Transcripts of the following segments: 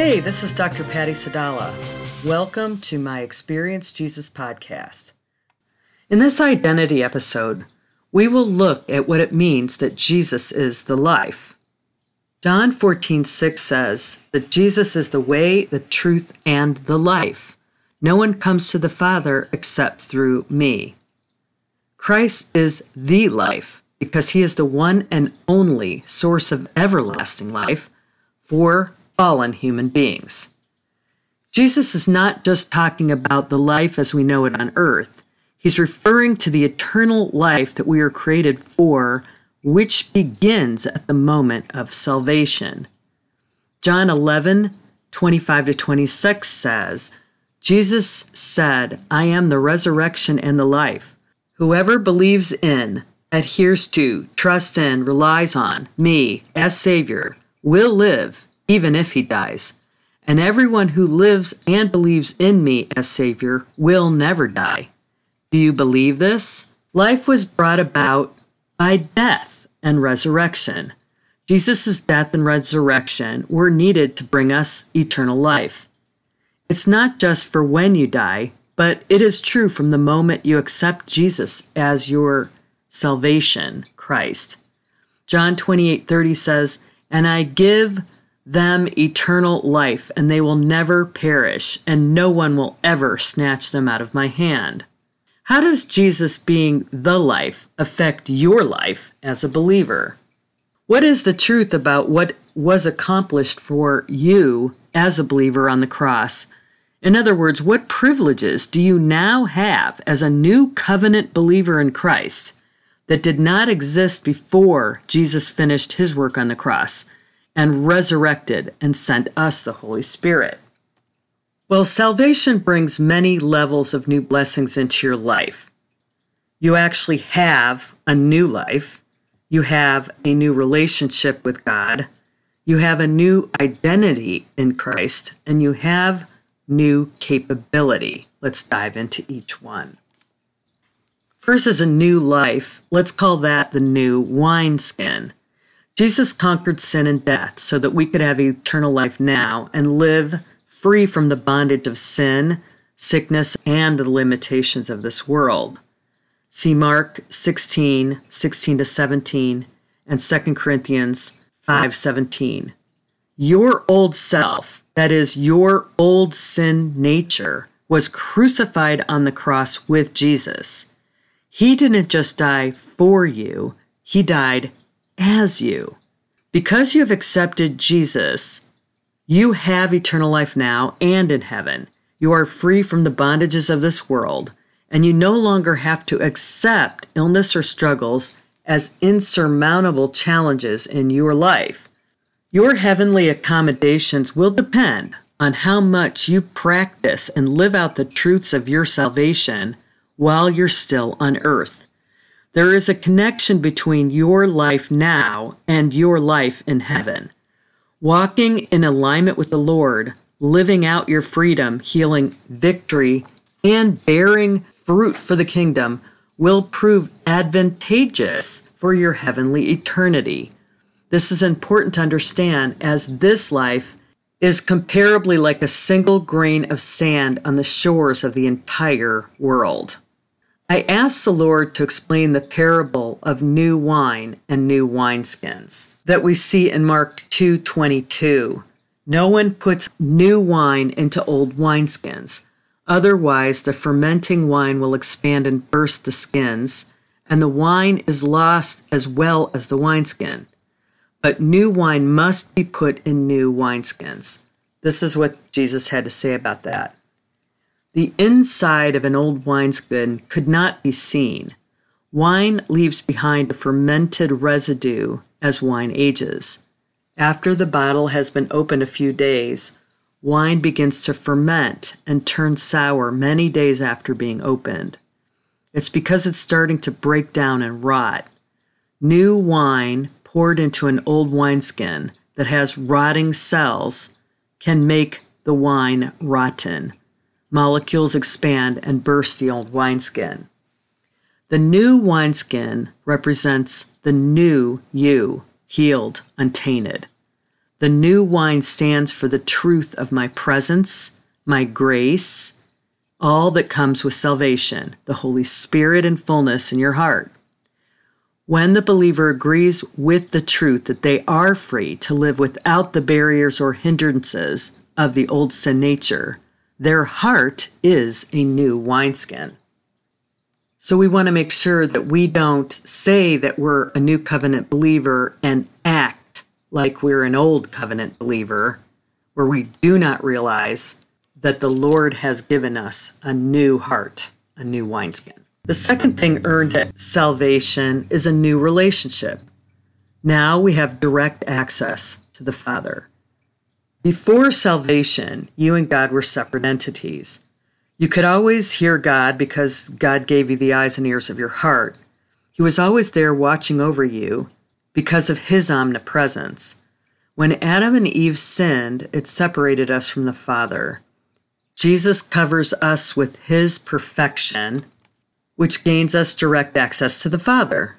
Hey, this is Dr. Patty Sadallah. Welcome to my Experience Jesus podcast. In this identity episode, we will look at what it means that Jesus is the life. John 14, 6 says that Jesus is the way, the truth, and the life. No one comes to the Father except through me. Christ is the life because he is the one and only source of everlasting life for fallen human beings. Jesus is not just talking about the life as we know it on earth, he's referring to the eternal life that we are created for, which begins at the moment of salvation. John 11, 25 to 26 says, Jesus said, I am the resurrection and the life. Whoever believes in, adheres to, trusts in, relies on me as Savior will live even if he dies. And everyone who lives and believes in me as Savior will never die. Do you believe this? Life was brought about by death and resurrection. Jesus' death and resurrection were needed to bring us eternal life. It's not just for when you die, but it is true from the moment you accept Jesus as your salvation, Christ. John 28:30 says, "And I give them eternal life, and they will never perish, and no one will ever snatch them out of my hand. How does Jesus being the life affect your life as a believer? What is the truth about what was accomplished for you as a believer on the cross? In other words, what privileges do you now have as a new covenant believer in Christ that did not exist before Jesus finished his work on the cross? And resurrected and sent us the Holy Spirit. Well, salvation brings many levels of new blessings into your life. You actually have a new life. You have a new relationship with God. You have a new identity in Christ, and you have new capability. Let's dive into each one. First is a new life. Let's call that the new wineskin. Jesus conquered sin and death so that we could have eternal life now and live free from the bondage of sin, sickness, and the limitations of this world. See Mark 16, 16 to 17, and 2 Corinthians 5, 17. Your old self, that is, your old sin nature, was crucified on the cross with Jesus. He didn't just die for you, He died as you. Because you have accepted Jesus, you have eternal life now and in heaven. You are free from the bondages of this world, and you no longer have to accept illness or struggles as insurmountable challenges in your life. Your heavenly accommodations will depend on how much you practice and live out the truths of your salvation while you're still on earth. There is a connection between your life now and your life in heaven. Walking in alignment with the Lord, living out your freedom, healing, victory, and bearing fruit for the kingdom will prove advantageous for your heavenly eternity. This is important to understand as this life is comparably like a single grain of sand on the shores of the entire world. I asked the Lord to explain the parable of new wine and new wineskins that we see in Mark 2:22. No one puts new wine into old wineskins. Otherwise, the fermenting wine will expand and burst the skins, and the wine is lost as well as the wineskin. But new wine must be put in new wineskins. This is what Jesus had to say about that. The inside of an old wineskin could not be seen. Wine leaves behind a fermented residue as wine ages. After the bottle has been open a few days, wine begins to ferment and turn sour many days after being opened. It's because it's starting to break down and rot. New wine poured into an old wineskin that has rotting cells can make the wine rotten molecules expand and burst the old wineskin. The new wineskin represents the new you, healed, untainted. The new wine stands for the truth of my presence, my grace, all that comes with salvation, the Holy Spirit and fullness in your heart. When the believer agrees with the truth that they are free to live without the barriers or hindrances of the old sin nature, their heart is a new wineskin. So we want to make sure that we don't say that we're a new covenant believer and act like we're an old covenant believer, where we do not realize that the Lord has given us a new heart, a new wineskin. The second thing earned at salvation is a new relationship. Now we have direct access to the Father. Before salvation, you and God were separate entities. You could always hear God because God gave you the eyes and ears of your heart. He was always there watching over you because of His omnipresence. When Adam and Eve sinned, it separated us from the Father. Jesus covers us with his perfection, which gains us direct access to the Father.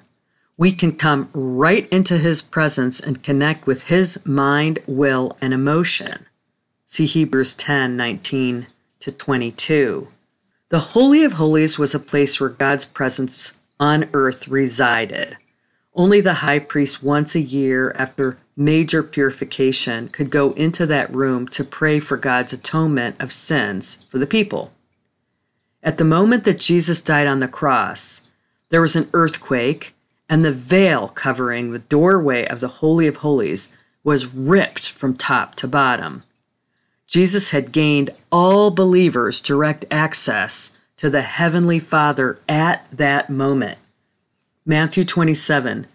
We can come right into his presence and connect with his mind, will, and emotion. See Hebrews 10 19 to 22. The Holy of Holies was a place where God's presence on earth resided. Only the high priest once a year after major purification could go into that room to pray for God's atonement of sins for the people. At the moment that Jesus died on the cross, there was an earthquake, and the veil covering the doorway of the Holy of Holies was ripped from top to bottom. Jesus had gained all believers direct access to the Heavenly Father at that moment. Matthew 27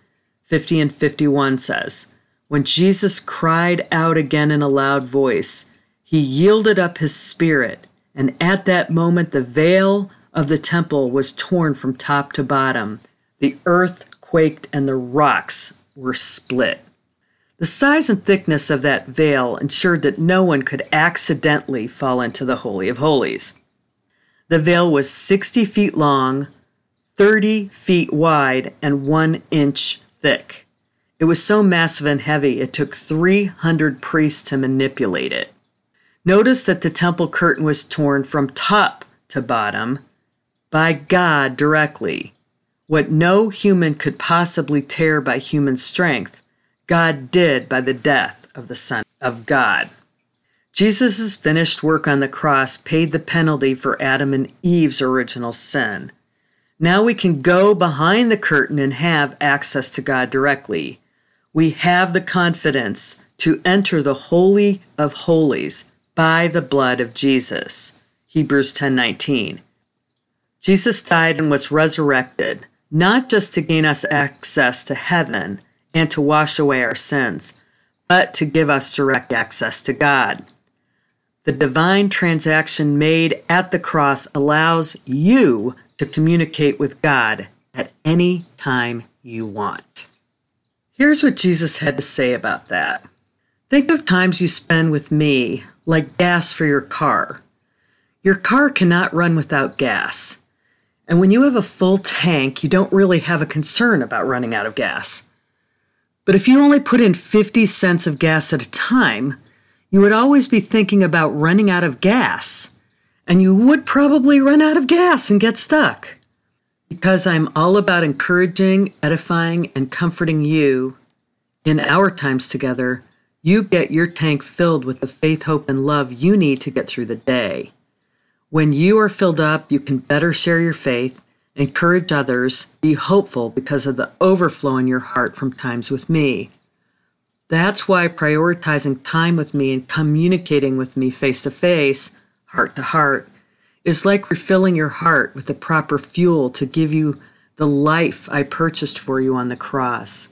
50 and 51 says, when Jesus cried out again in a loud voice, he yielded up his spirit, and at that moment the veil of the temple was torn from top to bottom. The earth quaked and the rocks were split. The size and thickness of that veil ensured that no one could accidentally fall into the Holy of Holies. The veil was 60 feet long, 30 feet wide, and one inch thick. It was so massive and heavy, it took 300 priests to manipulate it. Notice that the temple curtain was torn from top to bottom by God directly. What no human could possibly tear by human strength, God did by the death of the Son of God. Jesus' finished work on the cross paid the penalty for Adam and Eve's original sin. Now we can go behind the curtain and have access to God directly we have the confidence to enter the holy of holies by the blood of Jesus. Hebrews 10:19. Jesus died and was resurrected, not just to gain us access to heaven and to wash away our sins, but to give us direct access to God. The divine transaction made at the cross allows you to communicate with God at any time you want. Here's what Jesus had to say about that. Think of times you spend with me like gas for your car. Your car cannot run without gas. And when you have a full tank, you don't really have a concern about running out of gas. But if you only put in 50 cents of gas at a time, you would always be thinking about running out of gas. And you would probably run out of gas and get stuck. Because I'm all about encouraging, edifying, and comforting you in our times together, you get your tank filled with the faith, hope, and love you need to get through the day. When you are filled up, you can better share your faith, encourage others, be hopeful because of the overflow in your heart from times with me. That's why prioritizing time with me and communicating with me face to face, heart to heart, is like refilling your heart with the proper fuel to give you the life I purchased for you on the cross.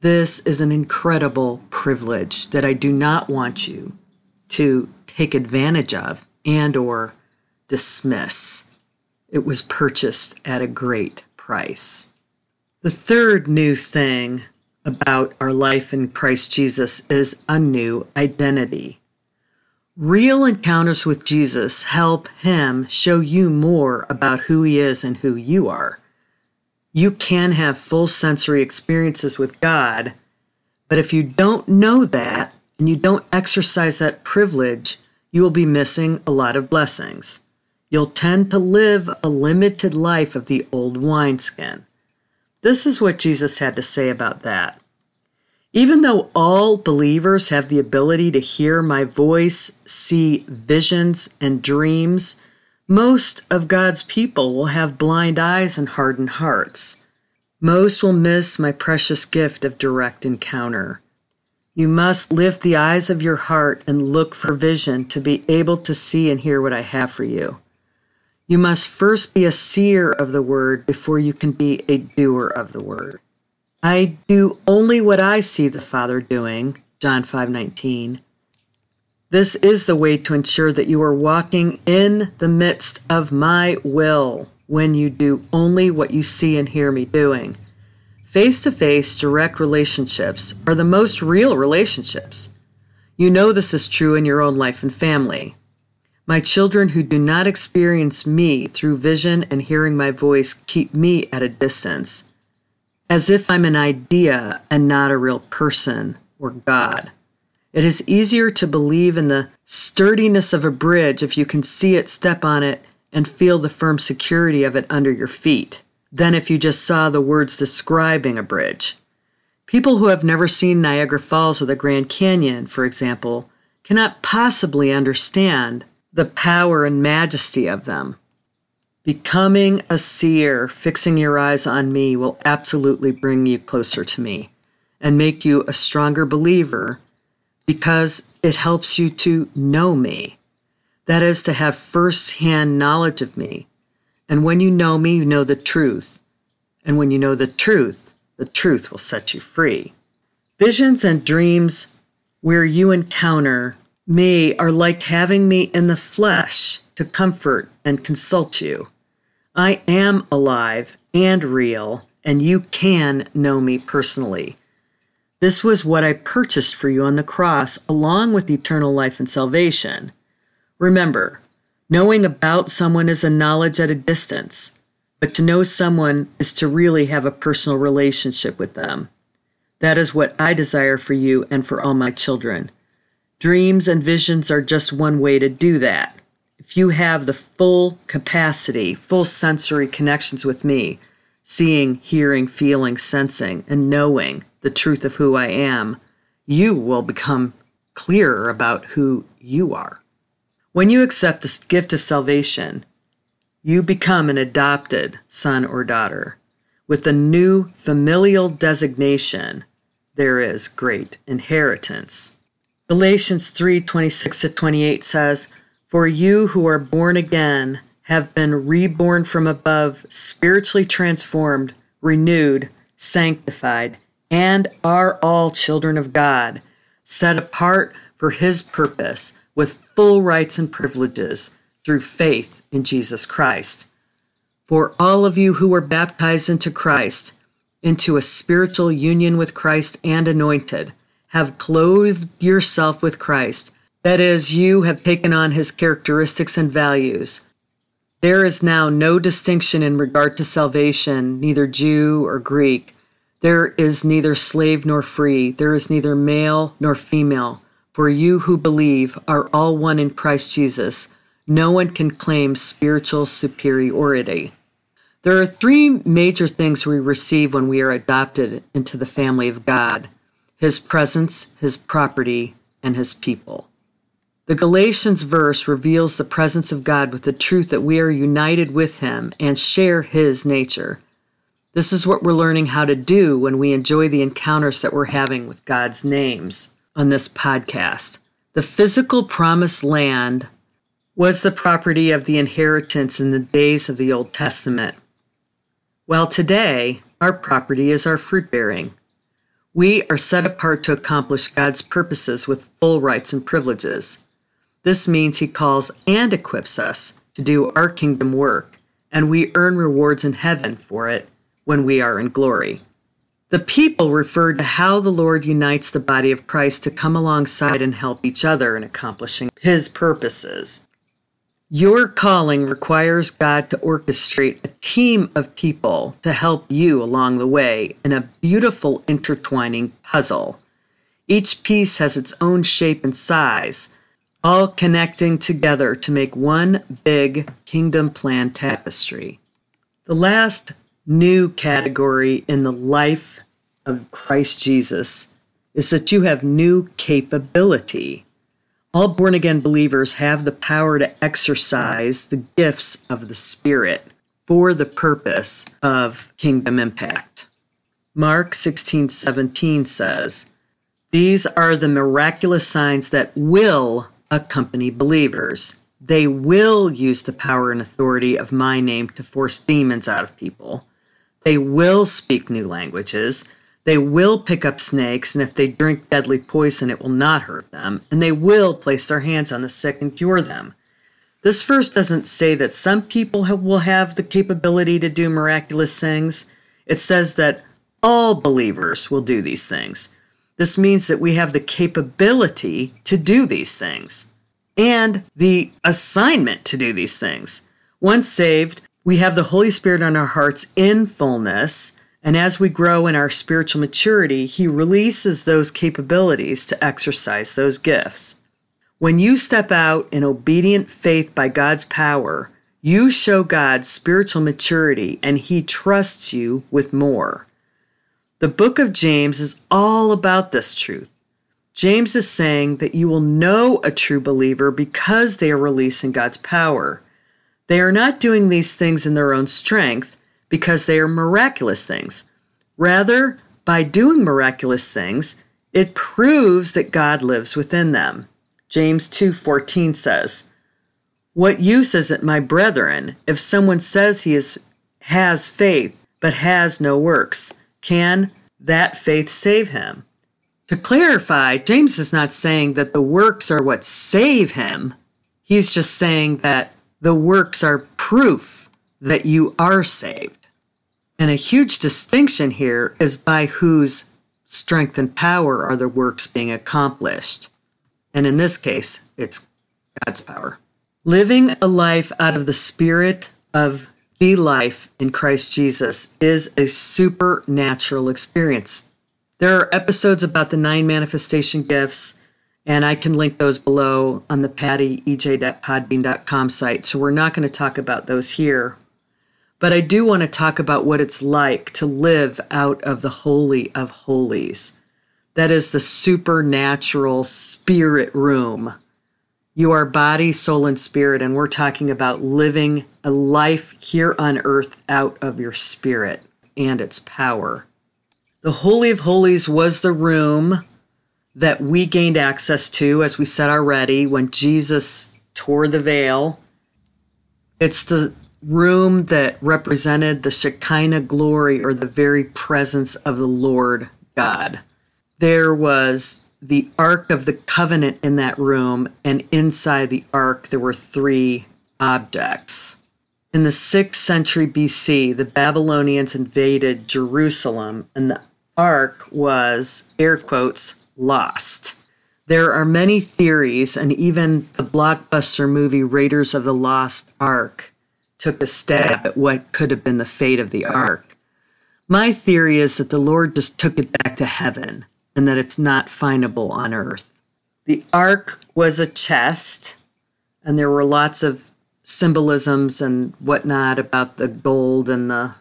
This is an incredible privilege that I do not want you to take advantage of and or dismiss. It was purchased at a great price. The third new thing about our life in Christ Jesus is a new identity. Real encounters with Jesus help him show you more about who he is and who you are. You can have full sensory experiences with God, but if you don't know that, and you don't exercise that privilege, you will be missing a lot of blessings. You'll tend to live a limited life of the old wineskin. This is what Jesus had to say about that. Even though all believers have the ability to hear my voice, see visions and dreams, most of God's people will have blind eyes and hardened hearts. Most will miss my precious gift of direct encounter. You must lift the eyes of your heart and look for vision to be able to see and hear what I have for you. You must first be a seer of the word before you can be a doer of the word. I do only what I see the Father doing, John 5:19. This is the way to ensure that you are walking in the midst of my will when you do only what you see and hear me doing. Face to face, direct relationships are the most real relationships. You know this is true in your own life and family. My children who do not experience me through vision and hearing my voice keep me at a distance, as if I'm an idea and not a real person or God. It is easier to believe in the sturdiness of a bridge if you can see it, step on it, and feel the firm security of it under your feet than if you just saw the words describing a bridge. People who have never seen Niagara Falls or the Grand Canyon, for example, cannot possibly understand the power and majesty of them. Becoming a seer, fixing your eyes on me, will absolutely bring you closer to me and make you a stronger believer because it helps you to know me. That is, to have first hand knowledge of me. And when you know me, you know the truth. And when you know the truth, the truth will set you free. Visions and dreams where you encounter me are like having me in the flesh to comfort and consult you. I am alive and real, and you can know me personally. This was what I purchased for you on the cross, along with eternal life and salvation. Remember, knowing about someone is a knowledge at a distance, but to know someone is to really have a personal relationship with them. That is what I desire for you and for all my children. Dreams and visions are just one way to do that. If you have the full capacity, full sensory connections with me, seeing, hearing, feeling, sensing, and knowing the truth of who I am, you will become clearer about who you are. When you accept the gift of salvation, you become an adopted son or daughter. With the new familial designation, there is great inheritance. Galatians 3 26 to 28 says, For you who are born again have been reborn from above, spiritually transformed, renewed, sanctified, and are all children of God, set apart for His purpose with full rights and privileges through faith in Jesus Christ. For all of you who were baptized into Christ, into a spiritual union with Christ and anointed, have clothed yourself with Christ. That is, you have taken on his characteristics and values. There is now no distinction in regard to salvation, neither Jew or Greek. There is neither slave nor free. There is neither male nor female. For you who believe are all one in Christ Jesus. No one can claim spiritual superiority. There are three major things we receive when we are adopted into the family of God his presence, his property, and his people. The Galatians verse reveals the presence of God with the truth that we are united with him and share his nature. This is what we're learning how to do when we enjoy the encounters that we're having with God's names on this podcast. The physical promised land was the property of the inheritance in the days of the Old Testament. While today, our property is our fruit bearing. We are set apart to accomplish God's purposes with full rights and privileges. This means He calls and equips us to do our kingdom work, and we earn rewards in heaven for it when we are in glory. The people referred to how the Lord unites the body of Christ to come alongside and help each other in accomplishing His purposes. Your calling requires God to orchestrate a team of people to help you along the way in a beautiful intertwining puzzle. Each piece has its own shape and size, all connecting together to make one big kingdom plan tapestry. The last new category in the life of Christ Jesus is that you have new capability. All born again believers have the power to exercise the gifts of the Spirit for the purpose of kingdom impact. Mark 16 17 says, These are the miraculous signs that will accompany believers. They will use the power and authority of my name to force demons out of people. They will speak new languages. They will pick up snakes, and if they drink deadly poison, it will not hurt them. And they will place their hands on the sick and cure them. This verse doesn't say that some people have, will have the capability to do miraculous things. It says that all believers will do these things. This means that we have the capability to do these things and the assignment to do these things. Once saved, we have the Holy Spirit on our hearts in fullness. And as we grow in our spiritual maturity, He releases those capabilities to exercise those gifts. When you step out in obedient faith by God's power, you show God's spiritual maturity and He trusts you with more. The book of James is all about this truth. James is saying that you will know a true believer because they are releasing God's power. They are not doing these things in their own strength because they are miraculous things. Rather, by doing miraculous things, it proves that God lives within them. James 2:14 says, "What use is it, my brethren, if someone says he is has faith but has no works? Can that faith save him?" To clarify, James is not saying that the works are what save him. He's just saying that the works are proof that you are saved. And a huge distinction here is by whose strength and power are the works being accomplished. And in this case, it's God's power. Living a life out of the spirit of the life in Christ Jesus is a supernatural experience. There are episodes about the nine manifestation gifts, and I can link those below on the pattyej.podbean.com site. So we're not going to talk about those here. But I do want to talk about what it's like to live out of the Holy of Holies. That is the supernatural spirit room. You are body, soul, and spirit, and we're talking about living a life here on earth out of your spirit and its power. The Holy of Holies was the room that we gained access to, as we said already, when Jesus tore the veil. It's the room that represented the Shekinah glory or the very presence of the Lord God. There was the Ark of the Covenant in that room, and inside the Ark, there were three objects. In the 6th century BC, the Babylonians invaded Jerusalem, and the ark was, air quotes, lost. There are many theories, and even the blockbuster movie Raiders of the Lost Ark took a stab at what could have been the fate of the ark. My theory is that the Lord just took it back to heaven and that it's not findable on earth. The ark was a chest, and there were lots of symbolisms and whatnot about the gold and the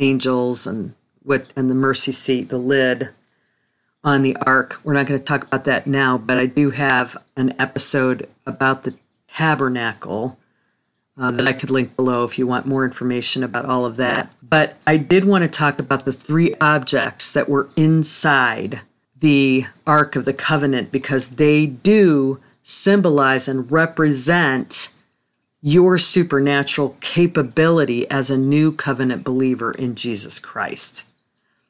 angels and what and the mercy seat, the lid on the ark. We're not going to talk about that now, but I do have an episode about the tabernacle uh, that I could link below if you want more information about all of that. But I did want to talk about the three objects that were inside the Ark of the Covenant because they do symbolize and represent your supernatural capability as a new covenant believer in Jesus Christ.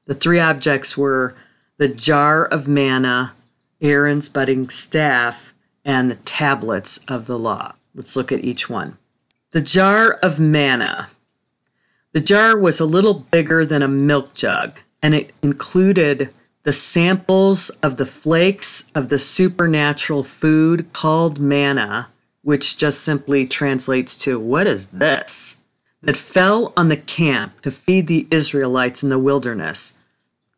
The three objects were the jar of manna, Aaron's budding staff, and the tablets of the law. Let's look at each one. The jar of manna. The jar was a little bigger than a milk jug, and it included the samples of the flakes of the supernatural food called manna, which just simply translates to, What is this? that fell on the camp to feed the Israelites in the wilderness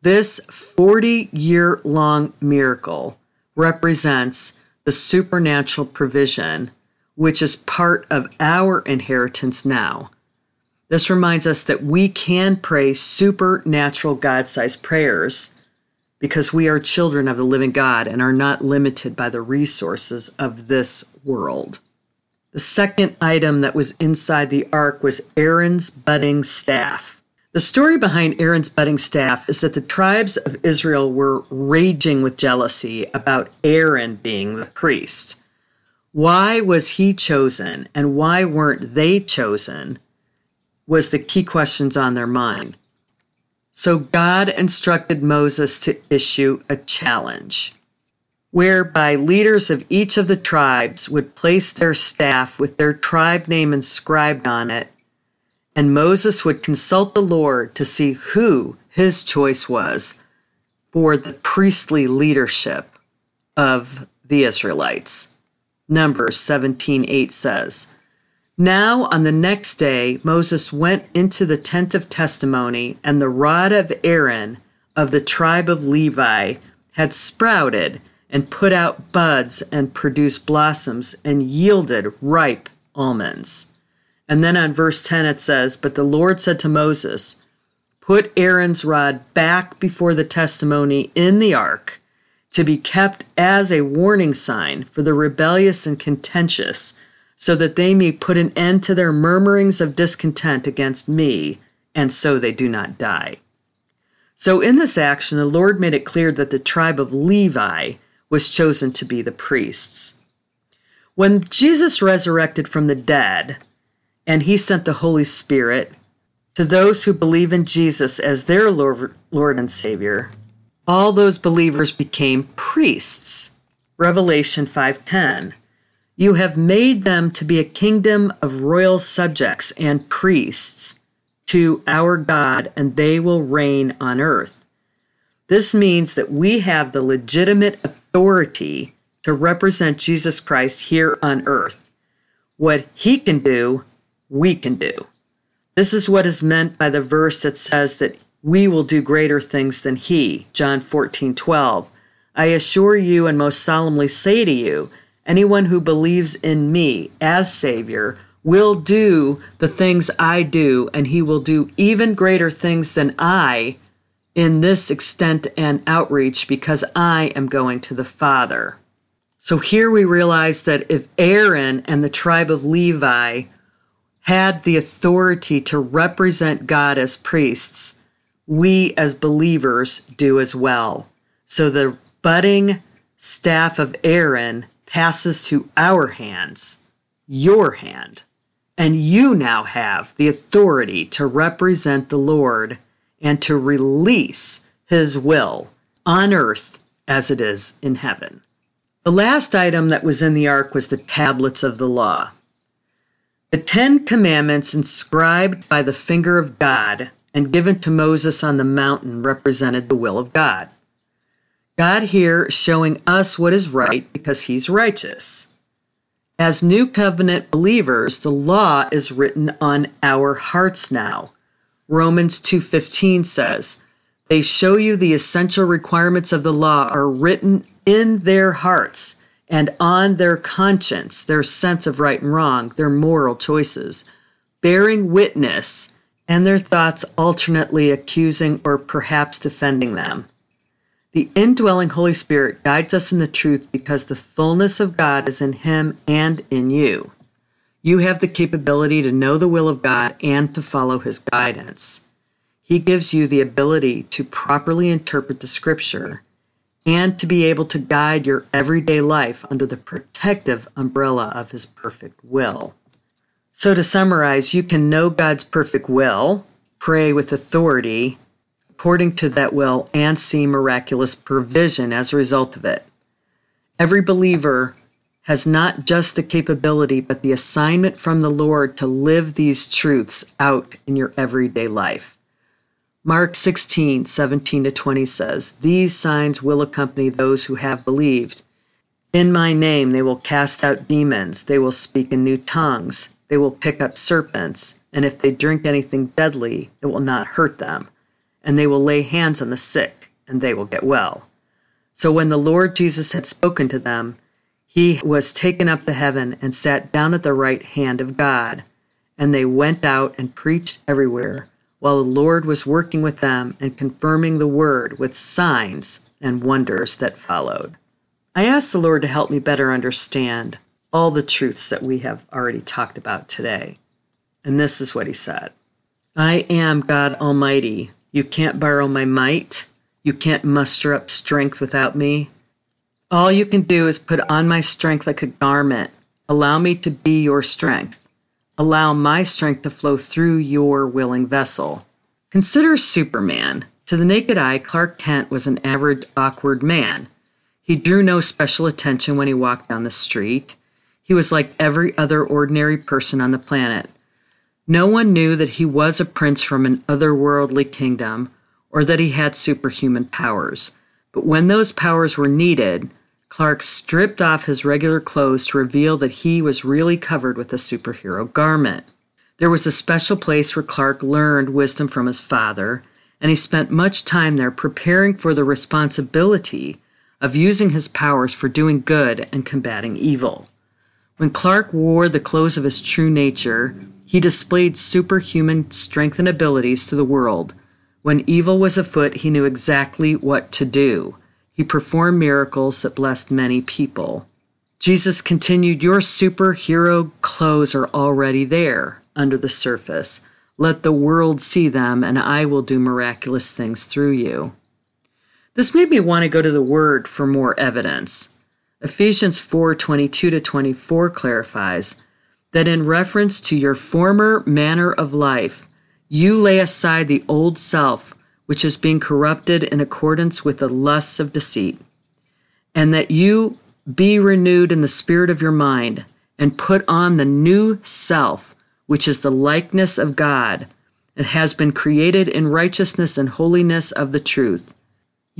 This 40 year long miracle represents the supernatural provision, which is part of our inheritance now. This reminds us that we can pray supernatural God sized prayers because we are children of the living God and are not limited by the resources of this world. The second item that was inside the ark was Aaron's budding staff. The story behind Aaron's budding staff is that the tribes of Israel were raging with jealousy about Aaron being the priest. Why was he chosen and why weren't they chosen? Was the key questions on their mind. So God instructed Moses to issue a challenge, whereby leaders of each of the tribes would place their staff with their tribe name inscribed on it, and Moses would consult the Lord to see who his choice was for the priestly leadership of the Israelites. Numbers 17:8 says, now, on the next day, Moses went into the tent of testimony, and the rod of Aaron of the tribe of Levi had sprouted and put out buds and produced blossoms and yielded ripe almonds. And then on verse 10 it says, But the Lord said to Moses, Put Aaron's rod back before the testimony in the ark to be kept as a warning sign for the rebellious and contentious so that they may put an end to their murmurings of discontent against me, and so they do not die. So, in this action, the Lord made it clear that the tribe of Levi was chosen to be the priests. When Jesus resurrected from the dead, and he sent the Holy Spirit to those who believe in Jesus as their Lord, and Savior, all those believers became priests. Revelation 5:10 you have made them to be a kingdom of royal subjects and priests to our God, and they will reign on earth. This means that we have the legitimate authority to represent Jesus Christ here on earth. What he can do, we can do. This is what is meant by the verse that says that we will do greater things than he. John 14, 12. I assure you and most solemnly say to you, Anyone who believes in me as Savior will do the things I do, and he will do even greater things than I in this extent and outreach because I am going to the Father. So here we realize that if Aaron and the tribe of Levi had the authority to represent God as priests, we as believers do as well. So the budding staff of Aaron passes to our hands, your hand, and you now have the authority to represent the Lord and to release his will on earth as it is in heaven. The last item that was in the ark was the tablets of the law. The Ten Commandments inscribed by the finger of God and given to Moses on the mountain represented the will of God. God here showing us what is right because he's righteous. As new covenant believers, the law is written on our hearts now. Romans 2:15 says, "They show you the essential requirements of the law are written in their hearts and on their conscience, their sense of right and wrong, their moral choices, bearing witness, and their thoughts alternately accusing or perhaps defending them." The indwelling Holy Spirit guides us in the truth because the fullness of God is in Him and in you. You have the capability to know the will of God and to follow His guidance. He gives you the ability to properly interpret the Scripture and to be able to guide your everyday life under the protective umbrella of His perfect will. So, to summarize, you can know God's perfect will, pray with authority, according to that will and see miraculous provision as a result of it. Every believer has not just the capability, but the assignment from the Lord to live these truths out in your everyday life. Mark 16, 17 to 20 says, These signs will accompany those who have believed. In my name they will cast out demons, they will speak in new tongues, they will pick up serpents, and if they drink anything deadly, it will not hurt them and they will lay hands on the sick, and they will get well. So when the Lord Jesus had spoken to them, he was taken up to heaven and sat down at the right hand of God. And they went out and preached everywhere, while the Lord was working with them and confirming the word with signs and wonders that followed. I asked the Lord to help me better understand all the truths that we have already talked about today. And this is what he said I am God Almighty. You can't borrow my might. You can't muster up strength without me. All you can do is put on my strength like a garment. Allow me to be your strength. Allow my strength to flow through your willing vessel. Consider Superman. To the naked eye, Clark Kent was an average, awkward man. He drew no special attention when he walked down the street. He was like every other ordinary person on the planet. No one knew that he was a prince from an otherworldly kingdom or that he had superhuman powers. But when those powers were needed, Clark stripped off his regular clothes to reveal that he was really covered with a superhero garment. There was a special place where Clark learned wisdom from his father, and he spent much time there preparing for the responsibility of using his powers for doing good and combating evil. When Clark wore the clothes of his true nature, he displayed superhuman strength and abilities to the world when evil was afoot, he knew exactly what to do. He performed miracles that blessed many people. Jesus continued, Your superhero clothes are already there under the surface. Let the world see them, and I will do miraculous things through you. This made me want to go to the Word for more evidence. Ephesians 4 22 to 24 clarifies that in reference to your former manner of life, you lay aside the old self, which is being corrupted in accordance with the lusts of deceit, and that you be renewed in the spirit of your mind, and put on the new self, which is the likeness of God, and has been created in righteousness and holiness of the truth.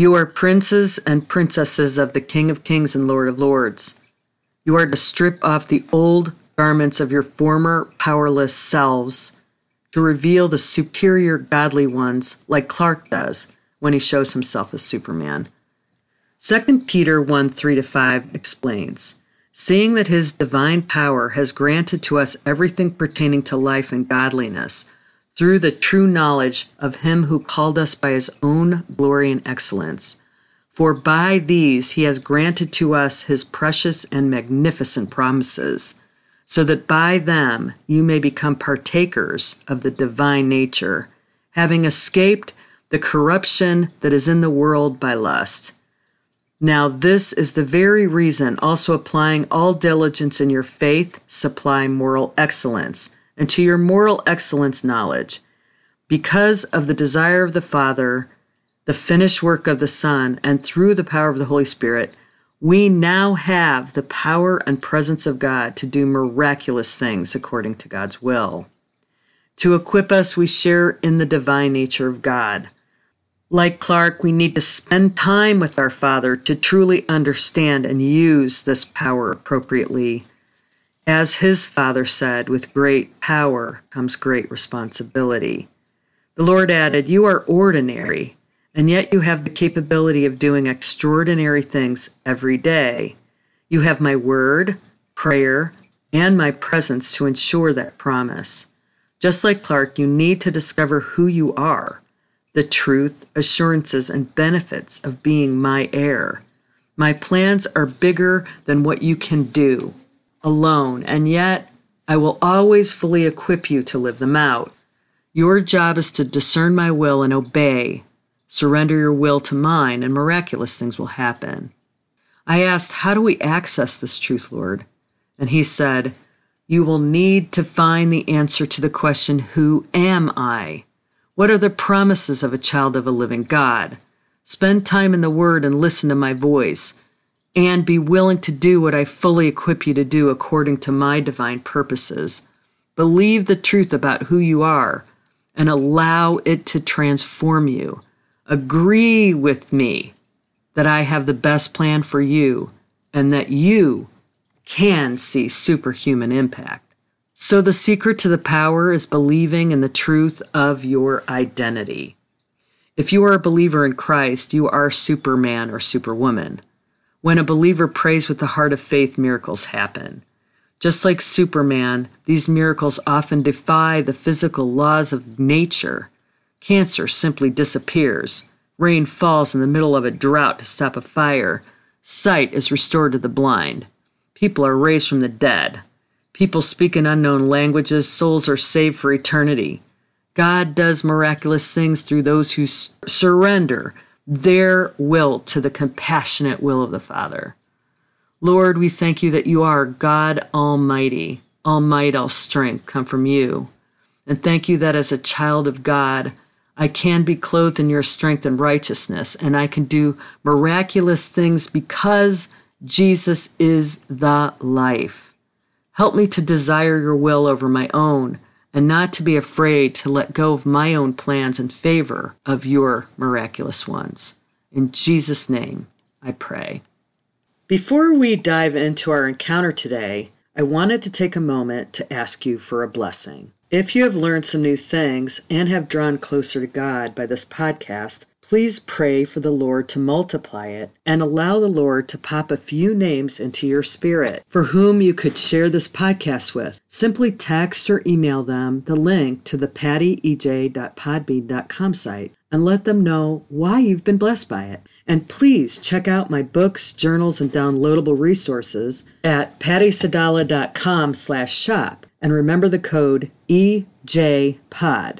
You are princes and princesses of the King of Kings and Lord of Lords. You are to strip off the old garments of your former powerless selves to reveal the superior godly ones, like Clark does when he shows himself as Superman. 2 Peter 1 3 to 5 explains Seeing that his divine power has granted to us everything pertaining to life and godliness, through the true knowledge of him who called us by his own glory and excellence. For by these he has granted to us his precious and magnificent promises so that by them you may become partakers of the divine nature, having escaped the corruption that is in the world by lust. Now, this is the very reason, also applying all diligence in your faith, supply moral excellence, and to your moral excellence, knowledge. Because of the desire of the Father, the finished work of the Son, and through the power of the Holy Spirit, we now have the power and presence of God to do miraculous things according to God's will. To equip us, we share in the divine nature of God. Like Clark, we need to spend time with our Father to truly understand and use this power appropriately. As his Father said, with great power comes great responsibility. The Lord added, You are ordinary, and yet you have the capability of doing extraordinary things every day. You have my word, prayer, and my presence to ensure that promise. Just like Clark, you need to discover who you are, the truth, assurances, and benefits of being my heir. My plans are bigger than what you can do alone, and yet I will always fully equip you to live them out. Your job is to discern my will and obey, Surrender your will to mine, and miraculous things will happen. I asked, How do we access this truth, Lord? And he said, You will need to find the answer to the question, Who am I? What are the promises of a child of a living God? Spend time in the Word and listen to my voice, and be willing to do what I fully equip you to do according to my divine purposes. Believe the truth about who you are and allow it to transform you agree with me that I have the best plan for you and that you can see superhuman impact. So, the secret to the power is believing in the truth of your identity. If you are a believer in Christ, you are Superman or Superwoman. When a believer prays with the heart of faith, miracles happen. Just like Superman, these miracles often defy the physical laws of nature. Cancer simply disappears. Rain falls in the middle of a drought to stop a fire. Sight is restored to the blind. People are raised from the dead. People speak in unknown languages. Souls are saved for eternity. God does miraculous things through those who surrender their will to the compassionate will of the Father. Lord, we thank you that you are God Almighty. All might, all strength come from you. And thank you that as a child of God, I can be clothed in your strength and righteousness, and I can do miraculous things because Jesus is the life. Help me to desire your will over my own and not to be afraid to let go of my own plans in favor of your miraculous ones. In Jesus' name, I pray. Before we dive into our encounter today, I wanted to take a moment to ask you for a blessing. If you have learned some new things and have drawn closer to God by this podcast, please pray for the Lord to multiply it and allow the Lord to pop a few names into your spirit for whom you could share this podcast with. Simply text or email them the link to the pattyej.podbean.com site and let them know why you've been blessed by it. And please check out my books, journals, and downloadable resources at pattysadallah.com slash shop. And remember the code EJPOD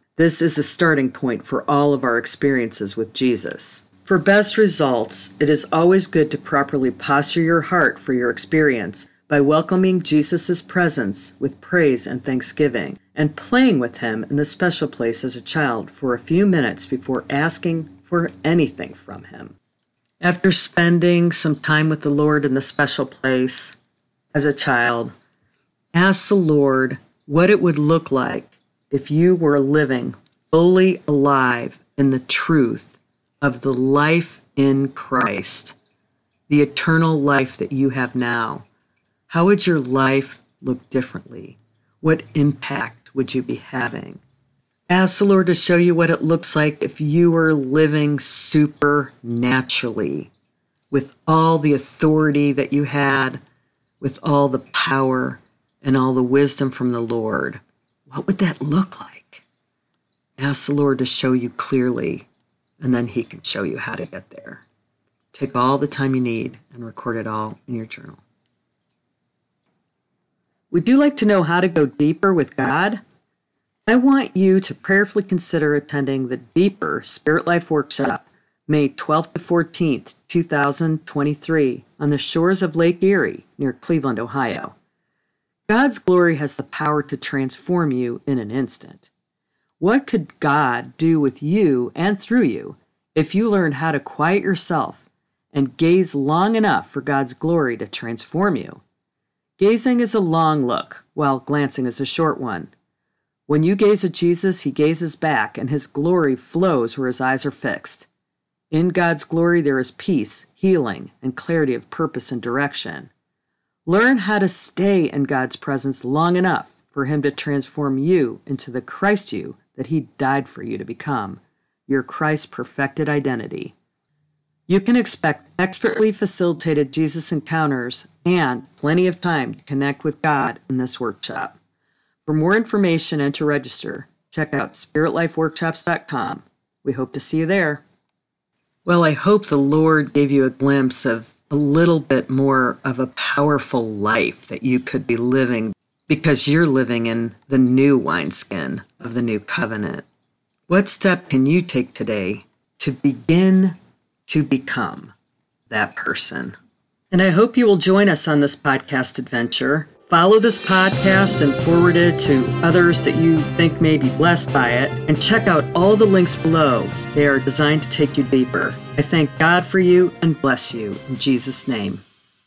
This is a starting point for all of our experiences with Jesus. For best results, it is always good to properly posture your heart for your experience by welcoming Jesus' presence with praise and thanksgiving, and playing with him in the special place as a child for a few minutes before asking for anything from him. After spending some time with the Lord in the special place as a child, ask the Lord what it would look like if you were living fully alive in the truth of the life in Christ, the eternal life that you have now. How would your life look differently? What impact would you be having? Ask the Lord to show you what it looks like if you were living supernaturally with all the authority that you had, with all the power and all the wisdom from the Lord. What would that look like? Ask the Lord to show you clearly, and then He can show you how to get there. Take all the time you need and record it all in your journal. Would you like to know how to go deeper with God? I want you to prayerfully consider attending the Deeper Spirit Life Workshop, May 12th to 14th, 2023, on the shores of Lake Erie near Cleveland, Ohio. God's glory has the power to transform you in an instant. What could God do with you and through you if you learned how to quiet yourself and gaze long enough for God's glory to transform you? Gazing is a long look, while glancing is a short one. When you gaze at Jesus, he gazes back, and his glory flows where his eyes are fixed. In God's glory, there is peace, healing, and clarity of purpose and direction. Learn how to stay in God's presence long enough for him to transform you into the Christ you that he died for you to become, your Christ perfected identity. You can expect expertly facilitated Jesus encounters and plenty of time to connect with God in this workshop. For more information and to register, check out spiritlifeworkshops.com. We hope to see you there. Well, I hope the Lord gave you a glimpse of a little bit more of a powerful life that you could be living because you're living in the new wineskin of the new covenant. What step can you take today to begin to become that person? And I hope you will join us on this podcast adventure. Follow this podcast and forward it to others that you think may be blessed by it. And check out all the links below. They are designed to take you deeper. I thank God for you and bless you in Jesus' name.